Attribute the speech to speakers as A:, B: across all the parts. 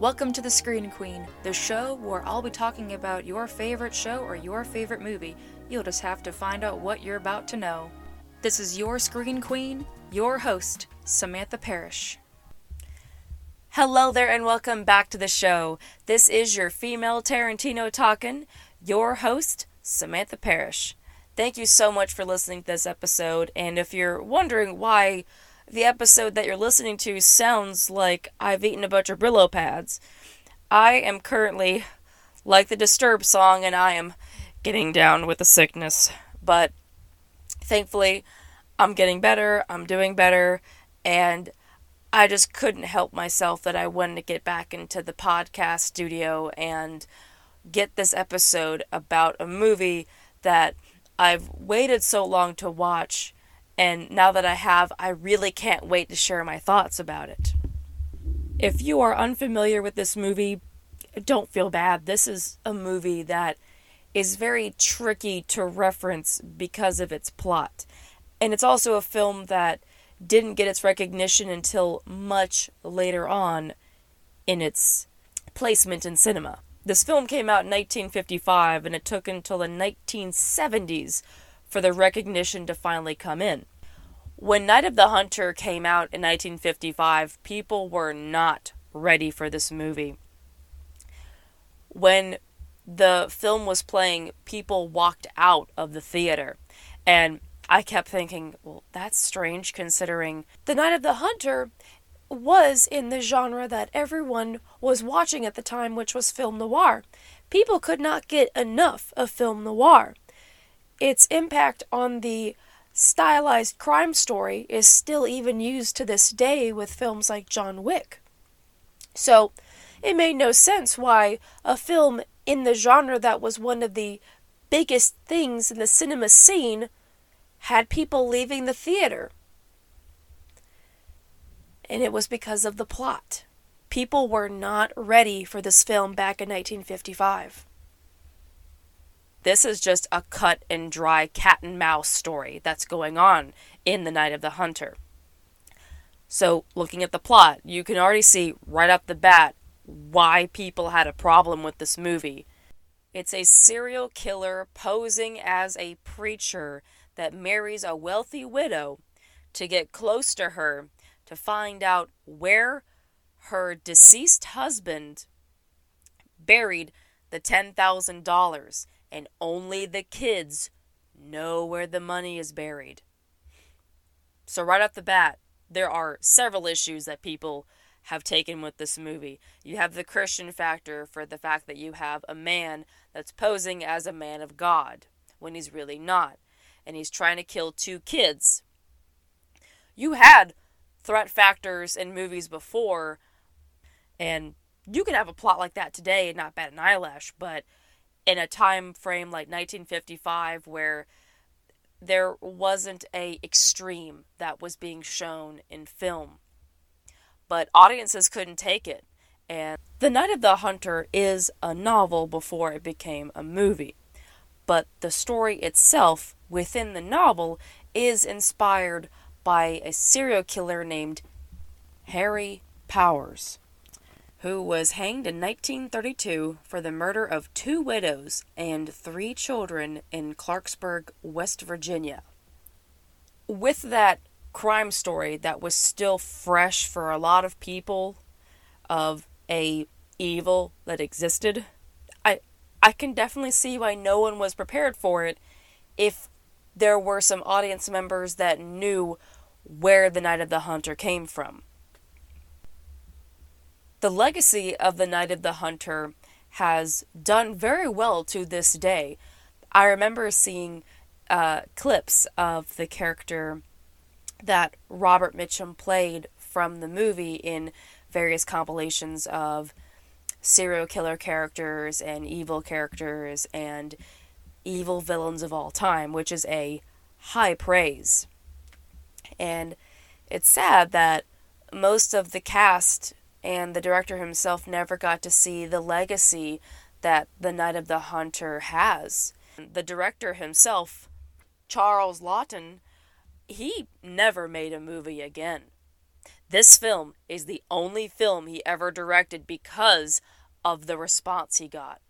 A: Welcome to the Screen Queen, the show where I'll be talking about your favorite show or your favorite movie. You'll just have to find out what you're about to know. This is your Screen Queen, your host, Samantha Parrish. Hello there, and welcome back to the show. This is your female Tarantino talking, your host, Samantha Parrish. Thank you so much for listening to this episode, and if you're wondering why the episode that you're listening to sounds like I've eaten a bunch of Brillo pads. I am currently like the Disturbed song and I am getting down with the sickness. But thankfully, I'm getting better, I'm doing better, and I just couldn't help myself that I wanted to get back into the podcast studio and get this episode about a movie that I've waited so long to watch and now that I have, I really can't wait to share my thoughts about it. If you are unfamiliar with this movie, don't feel bad. This is a movie that is very tricky to reference because of its plot. And it's also a film that didn't get its recognition until much later on in its placement in cinema. This film came out in 1955 and it took until the 1970s for the recognition to finally come in. When Night of the Hunter came out in 1955, people were not ready for this movie. When the film was playing, people walked out of the theater. And I kept thinking, well, that's strange considering The Night of the Hunter was in the genre that everyone was watching at the time, which was film noir. People could not get enough of film noir its impact on the stylized crime story is still even used to this day with films like John Wick. So, it made no sense why a film in the genre that was one of the biggest things in the cinema scene had people leaving the theater. And it was because of the plot. People were not ready for this film back in 1955. This is just a cut and dry cat and mouse story that's going on in The Night of the Hunter. So, looking at the plot, you can already see right up the bat why people had a problem with this movie. It's a serial killer posing as a preacher that marries a wealthy widow to get close to her to find out where her deceased husband buried the $10,000 and only the kids know where the money is buried. So, right off the bat, there are several issues that people have taken with this movie. You have the Christian factor for the fact that you have a man that's posing as a man of God when he's really not, and he's trying to kill two kids. You had threat factors in movies before, and you can have a plot like that today and not bat an eyelash, but in a time frame like 1955 where there wasn't a extreme that was being shown in film. But audiences couldn't take it. And the night of the hunter is a novel before it became a movie. But the story itself within the novel is inspired by a serial killer named harry powers who was hanged in 1932 for the murder of two widows and three children in Clarksburg, West Virginia. With that crime story that was still fresh for a lot of people of a evil that existed, I I can definitely see why no one was prepared for it if there were some audience members that knew where the Night of the Hunter came from. The legacy of the Night of the Hunter has done very well to this day. I remember seeing uh, clips of the character that Robert Mitchum played from the movie in various compilations of serial killer characters and evil characters and evil villains of all time, which is a high praise. And it's sad that most of the cast and the director himself never got to see the legacy that The Night of the Hunter has. The director himself, Charles Laughton, he never made a movie again. This film is the only film he ever directed because of the response he got.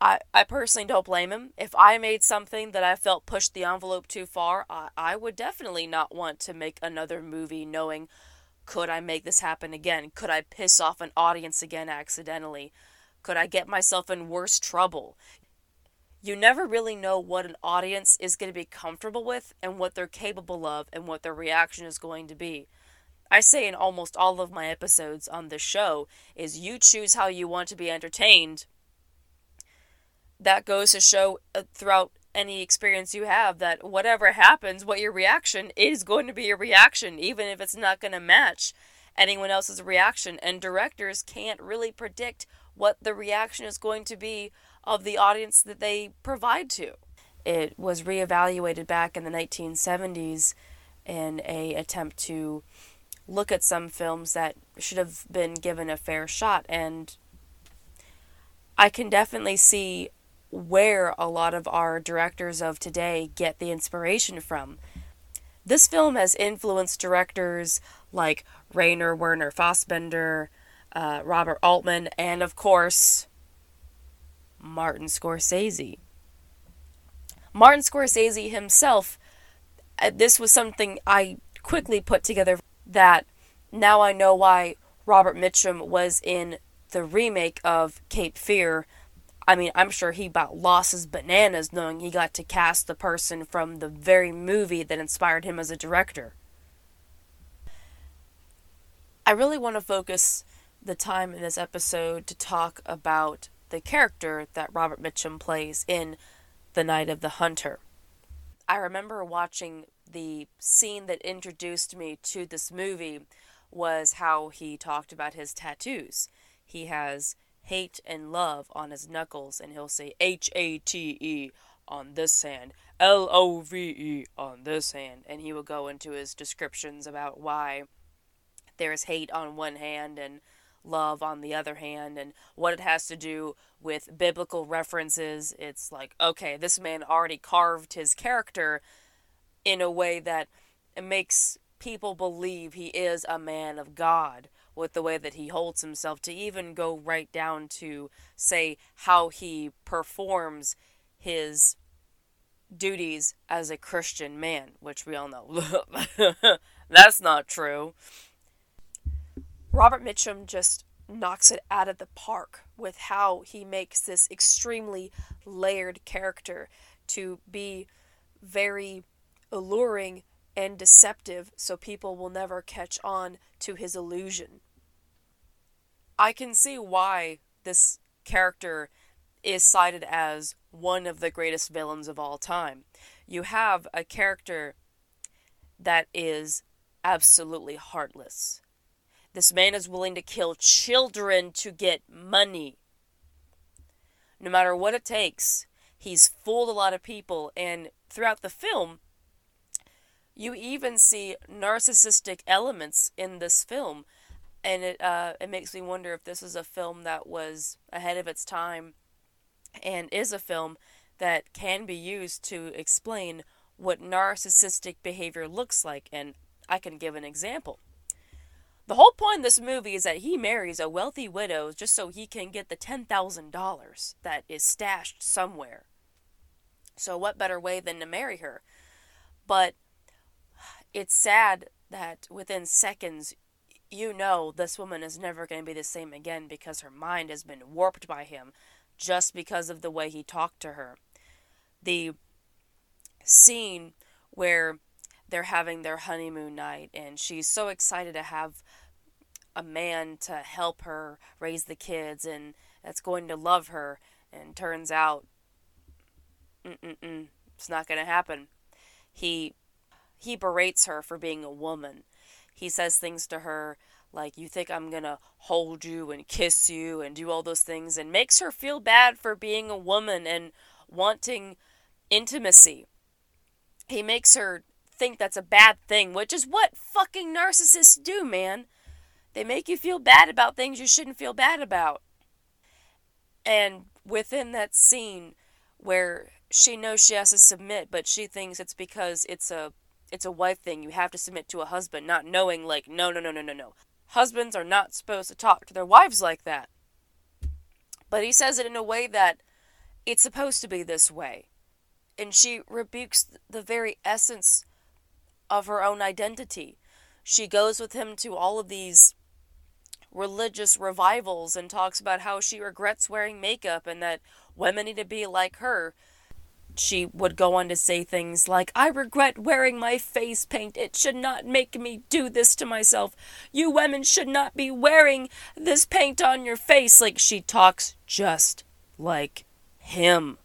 A: I, I personally don't blame him. If I made something that I felt pushed the envelope too far, I, I would definitely not want to make another movie knowing could I make this happen again? Could I piss off an audience again accidentally? Could I get myself in worse trouble? You never really know what an audience is going to be comfortable with and what they're capable of and what their reaction is going to be. I say in almost all of my episodes on this show is you choose how you want to be entertained that goes to show uh, throughout any experience you have that whatever happens, what your reaction is going to be your reaction, even if it's not going to match anyone else's reaction. And directors can't really predict what the reaction is going to be of the audience that they provide to. It was reevaluated back in the 1970s in a attempt to look at some films that should have been given a fair shot and I can definitely see where a lot of our directors of today get the inspiration from. This film has influenced directors like Rainer Werner Fassbinder, uh, Robert Altman, and of course, Martin Scorsese. Martin Scorsese himself, uh, this was something I quickly put together that now I know why Robert Mitchum was in the remake of Cape Fear I mean, I'm sure he about lost his bananas knowing he got to cast the person from the very movie that inspired him as a director. I really want to focus the time in this episode to talk about the character that Robert Mitchum plays in The Night of the Hunter. I remember watching the scene that introduced me to this movie was how he talked about his tattoos. He has hate and love on his knuckles, and he'll say H A T E on this hand, L O V E on this hand, and he will go into his descriptions about why there's hate on one hand and love on the other hand and what it has to do with biblical references. It's like, okay, this man already carved his character in a way that makes people believe he is a man of God with the way that he holds himself to even go right down to say how he performs his duties as a Christian man, which we all know that's not true. Robert Mitchum just knocks it out of the park with how he makes this extremely layered character to be very alluring and deceptive so people will never catch on to his illusion. I can see why this character is cited as one of the greatest villains of all time. You have a character that is absolutely heartless. This man is willing to kill children to get money. No matter what it takes, he's fooled a lot of people, and throughout the film, you even see narcissistic elements in this film and it uh, it makes me wonder if this is a film that was ahead of its time and is a film that can be used to explain what narcissistic behavior looks like and I can give an example. The whole point of this movie is that he marries a wealthy widow just so he can get the $10,000 that is stashed somewhere. So, what better way than to marry her? But it's sad that within seconds you know this woman is never going to be the same again because her mind has been warped by him just because of the way he talked to her. The scene where they're having their honeymoon night and she's so excited to have a man to help her raise the kids and that's going to love her and turns out it's not going to happen. He he berates her for being a woman he says things to her like you think I'm to hold you and kiss you and do all those things and makes her feel bad for being a woman and wanting intimacy. He makes her think that's a bad thing, which is what fucking narcissists do, man. They make you feel bad about things you shouldn't feel bad about. And within that scene where she knows she has to submit, but she thinks it's because it's a it's a wife thing. You have to submit to a husband, not knowing, like, no, no, no, no, no, no. Husbands are not supposed to talk to their wives like that. But he says it in a way that it's supposed to be this way. And she rebukes the very essence of her own identity. She goes with him to all of these religious revivals and talks about how she regrets wearing makeup and that women need to be like her she would go on to say things like, I regret wearing my face paint. It should not make me do this to myself. You women should not be wearing this paint on your face. Like, she talks just like him.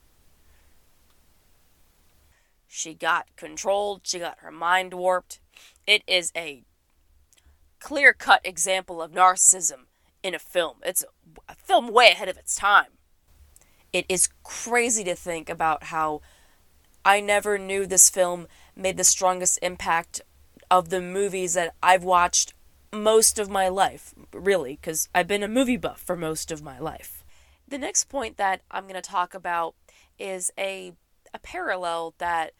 A: She got controlled, she got her mind warped. It is a clear cut example of narcissism in a film. It's a film way ahead of its time it is crazy to think about how I never knew this film made the strongest impact of the movies that I've watched most of my life, really, because I've been a movie buff for most of my life. The next point that I'm going to talk about is a, a parallel that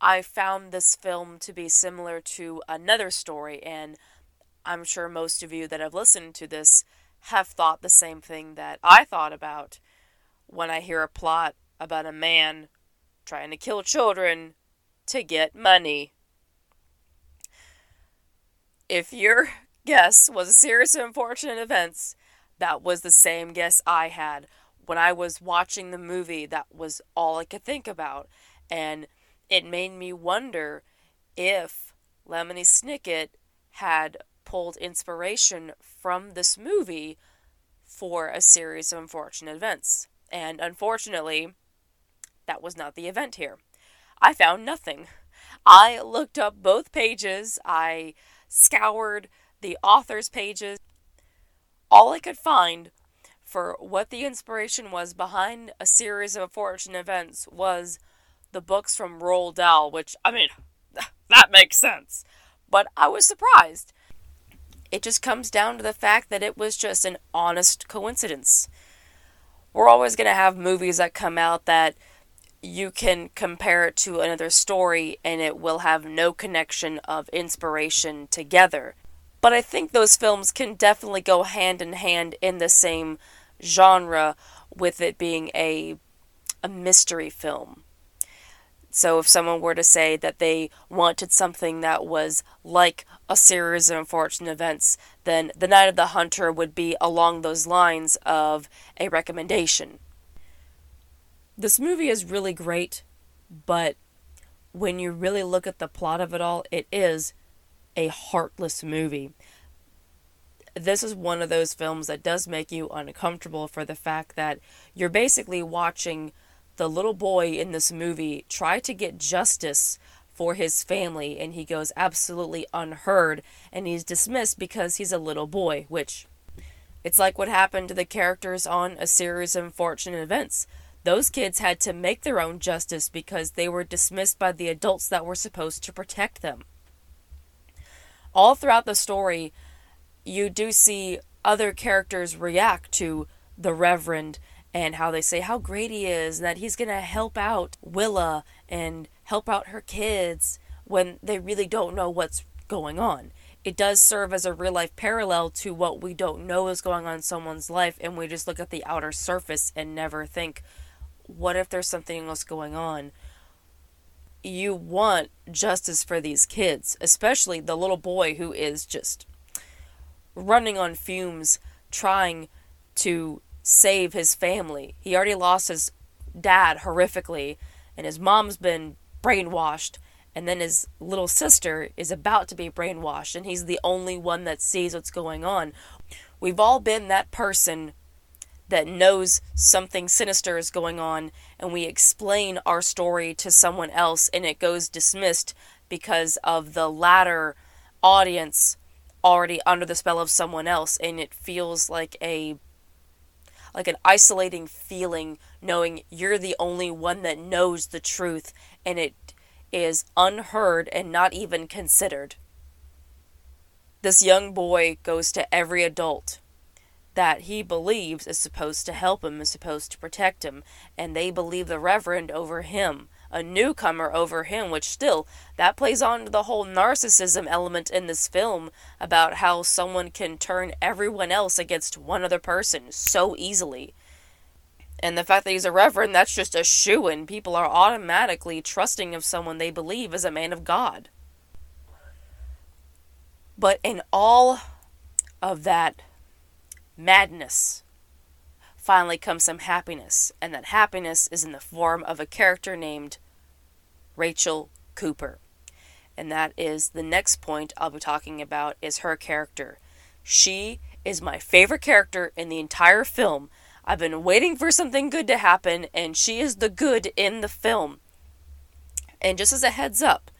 A: I found this film to be similar to another story, and I'm sure most of you that have listened to this have thought the same thing that I thought about when I hear a plot about a man trying to kill children to get money. If your guess was a series of unfortunate events, that was the same guess I had. When I was watching the movie, that was all I could think about. And it made me wonder if Lemony Snicket had pulled inspiration from this movie for a series of unfortunate events. And unfortunately, that was not the event here. I found nothing. I looked up both pages, I scoured the author's pages. All I could find for what the inspiration was behind a series of unfortunate events was the books from Roald Dahl, which, I mean, that makes sense. But I was surprised. It just comes down to the fact that it was just an honest coincidence we're always going to have movies that come out that you can compare it to another story and it will have no connection of inspiration together. But I think those films can definitely go hand in hand in the same genre with it being a a mystery film. So if someone were to say that they wanted something that was like a series of unfortunate events, then The Night of the Hunter would be along those lines of a recommendation. This movie is really great, but when you really look at the plot of it all, it is a heartless movie. This is one of those films that does make you uncomfortable for the fact that you're basically watching the little boy in this movie try to get justice for his family and he goes absolutely unheard and he's dismissed because he's a little boy, which it's like what happened to the characters on a series of unfortunate events. Those kids had to make their own justice because they were dismissed by the adults that were supposed to protect them. All throughout the story, you do see other characters react to the Reverend and how they say how great he is and that he's going to help out Willa and help out her kids when they really don't know what's going on. It does serve as a real life parallel to what we don't know is going on in someone's life and we just look at the outer surface and never think, what if there's something else going on? You want justice for these kids, especially the little boy who is just running on fumes, trying to save his family. He already lost his dad horrifically, and his mom's been brainwashed, and then his little sister is about to be brainwashed, and he's the only one that sees what's going on. We've all been that person that knows something sinister is going on, and we explain our story to someone else, and it goes dismissed because of the latter audience already under the spell of someone else, and it feels like a like an isolating feeling knowing you're the only one that knows the truth and it is unheard and not even considered. This young boy goes to every adult that he believes is supposed to help him, is supposed to protect him, and they believe the Reverend over him. A newcomer over him, which still, that plays on the whole narcissism element in this film about how someone can turn everyone else against one other person so easily. And the fact that he's a reverend, that's just a shoe in. People are automatically trusting of someone they believe is a man of God. But in all of that madness, finally comes some happiness, and that happiness is in the form of a character named Rachel Cooper. And that is the next point I'll be talking about is her character. She is my favorite character in the entire film I've been waiting for something good to happen, and she is the good in the film. And just as a heads up,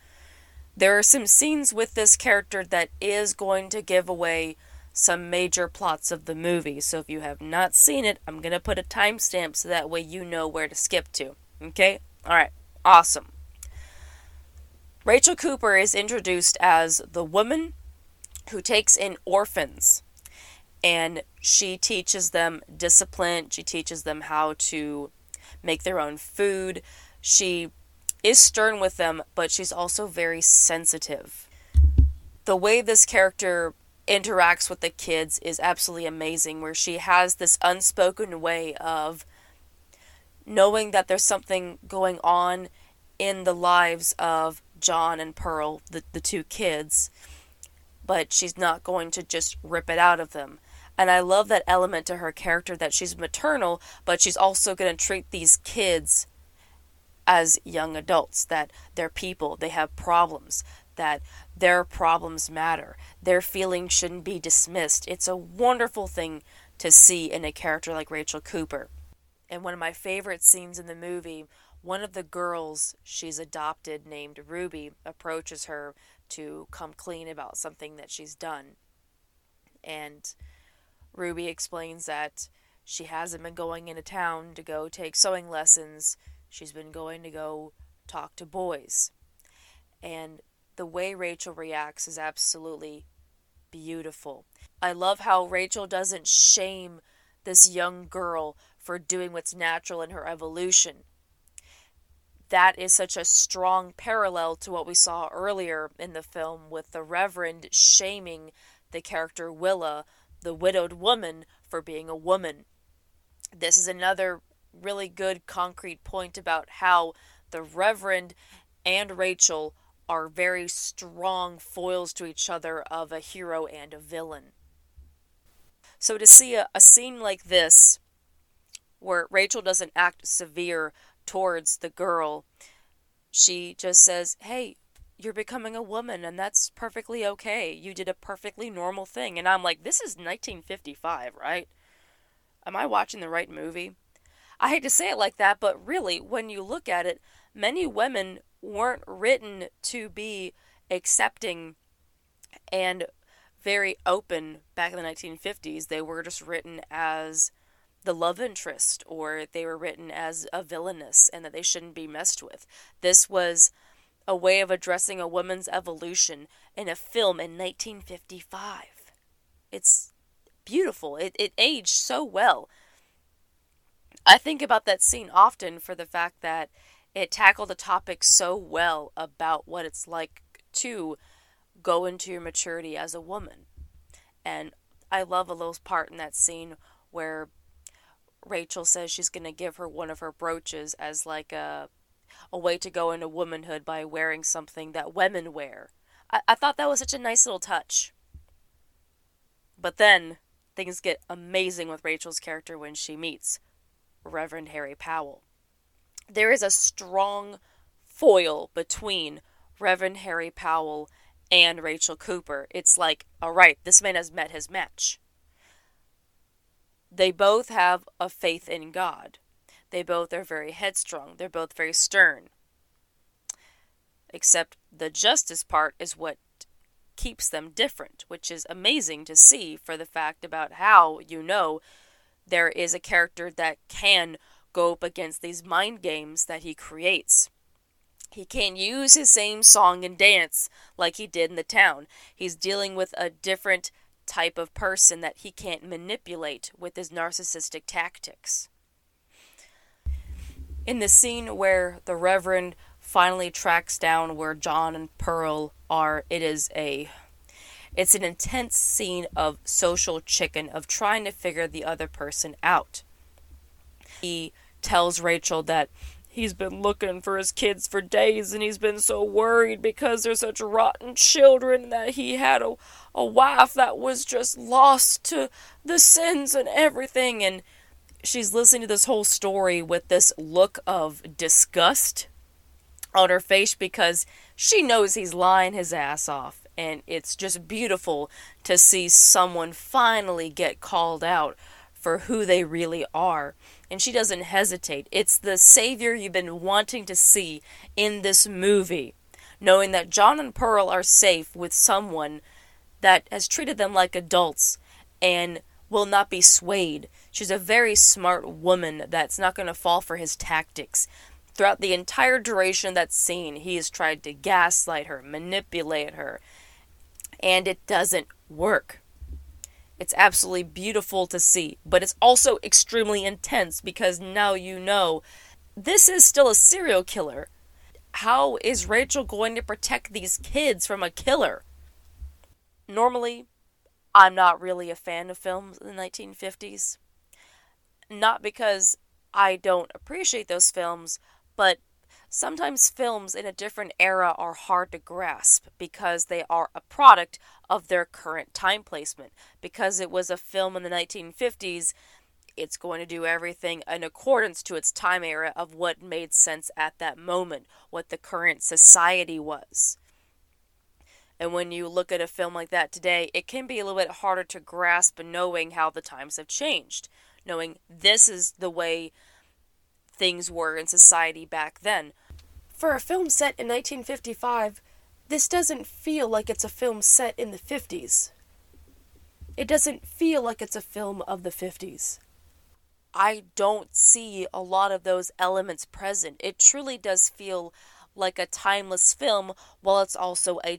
A: there are some scenes with this character that is going to give away some major plots of the movie. So if you have not seen it, I'm going to put a timestamp so that way you know where to skip to. Okay? Alright, awesome. Rachel Cooper is introduced as the woman who takes in orphans and she teaches them discipline. She teaches them how to make their own food. She is stern with them, but she's also very sensitive. The way this character interacts with the kids is absolutely amazing, where she has this unspoken way of knowing that there's something going on in the lives of John and Pearl, the, the two kids, but she's not going to just rip it out of them. And I love that element to her character that she's maternal, but she's also going to treat these kids as young adults, that they're people, they have problems, that their problems matter. Their feelings shouldn't be dismissed. It's a wonderful thing to see in a character like Rachel Cooper. And one of my favorite scenes in the movie, one of the girls she's adopted, named Ruby, approaches her to come clean about something that she's done. And Ruby explains that she hasn't been going into town to go take sewing lessons. She's been going to go talk to boys. And the way Rachel reacts is absolutely beautiful. I love how Rachel doesn't shame this young girl for doing what's natural in her evolution. That is such a strong parallel to what we saw earlier in the film with the Reverend shaming the character Willa the widowed woman for being a woman. This is another really good concrete point about how the Reverend and Rachel are very strong foils to each other of a hero and a villain. So to see a, a scene like this, where Rachel doesn't act severe towards the girl, she just says, Hey, you're becoming a woman and that's perfectly okay. You did a perfectly normal thing. And I'm like, this is 1955, right? Am I watching the right movie? I hate to say it like that, but really, when you look at it, many women weren't written to be accepting and very open back in the 1950s. They were just written as the love interest, or they were written as a villainess and that they shouldn't be messed with. This was a way of addressing a woman's evolution in a film in 1955. It's beautiful. It, it aged so well. I think about that scene often for the fact that it tackled the topic so well about what it's like to go into your maturity as a woman. And I love a little part in that scene where Rachel says she's going to give her one of her brooches as like a a way to go into womanhood by wearing something that women wear. I, I thought that was such a nice little touch. But then things get amazing with Rachel's character when she meets Reverend Harry Powell. There is a strong foil between Reverend Harry Powell and Rachel Cooper. It's like, all right, this man has met his match. They both have a faith in God. They both are very headstrong. They're both very stern. Except the justice part is what keeps them different, which is amazing to see for the fact about how you know there is a character that can go up against these mind games that he creates. He can't use his same song and dance like he did in the town. He's dealing with a different type of person that he can't manipulate with his narcissistic tactics In the scene where the Reverend finally tracks down where John and Pearl are, it is a it's an intense scene of social chicken of trying to figure the other person out. He tells Rachel that he's been looking for his kids for days and he's been so worried because they're such rotten children that he had a, a wife that was just lost to the sins and everything. And she's listening to this whole story with this look of disgust on her face because she knows he's lying his ass off. And it's just beautiful to see someone finally get called out for who they really are. And she doesn't hesitate. It's the savior you've been wanting to see in this movie, knowing that John and Pearl are safe with someone that has treated them like adults and will not be swayed. She's a very smart woman that's not going to fall for his tactics. Throughout the entire duration of that scene, he has tried to gaslight her, manipulate her, and it doesn't work. It's absolutely beautiful to see, but it's also extremely intense because now you know this is still a serial killer. How is Rachel going to protect these kids from a killer? Normally, I'm not really a fan of films in the 1950s. Not because I don't appreciate those films, but Sometimes films in a different era are hard to grasp because they are a product of their current time placement. Because it was a film in the 1950s, it's going to do everything in accordance to its time era of what made sense at that moment, what the current society was. And when you look at a film like that today, it can be a little bit harder to grasp knowing how the times have changed, knowing this is the way things were in society back then. For a film set in 1955, this doesn't feel like it's a film set in the 50s. It doesn't feel like it's a film of the 50s. I don't see a lot of those elements present. It truly does feel like a timeless film while it's also a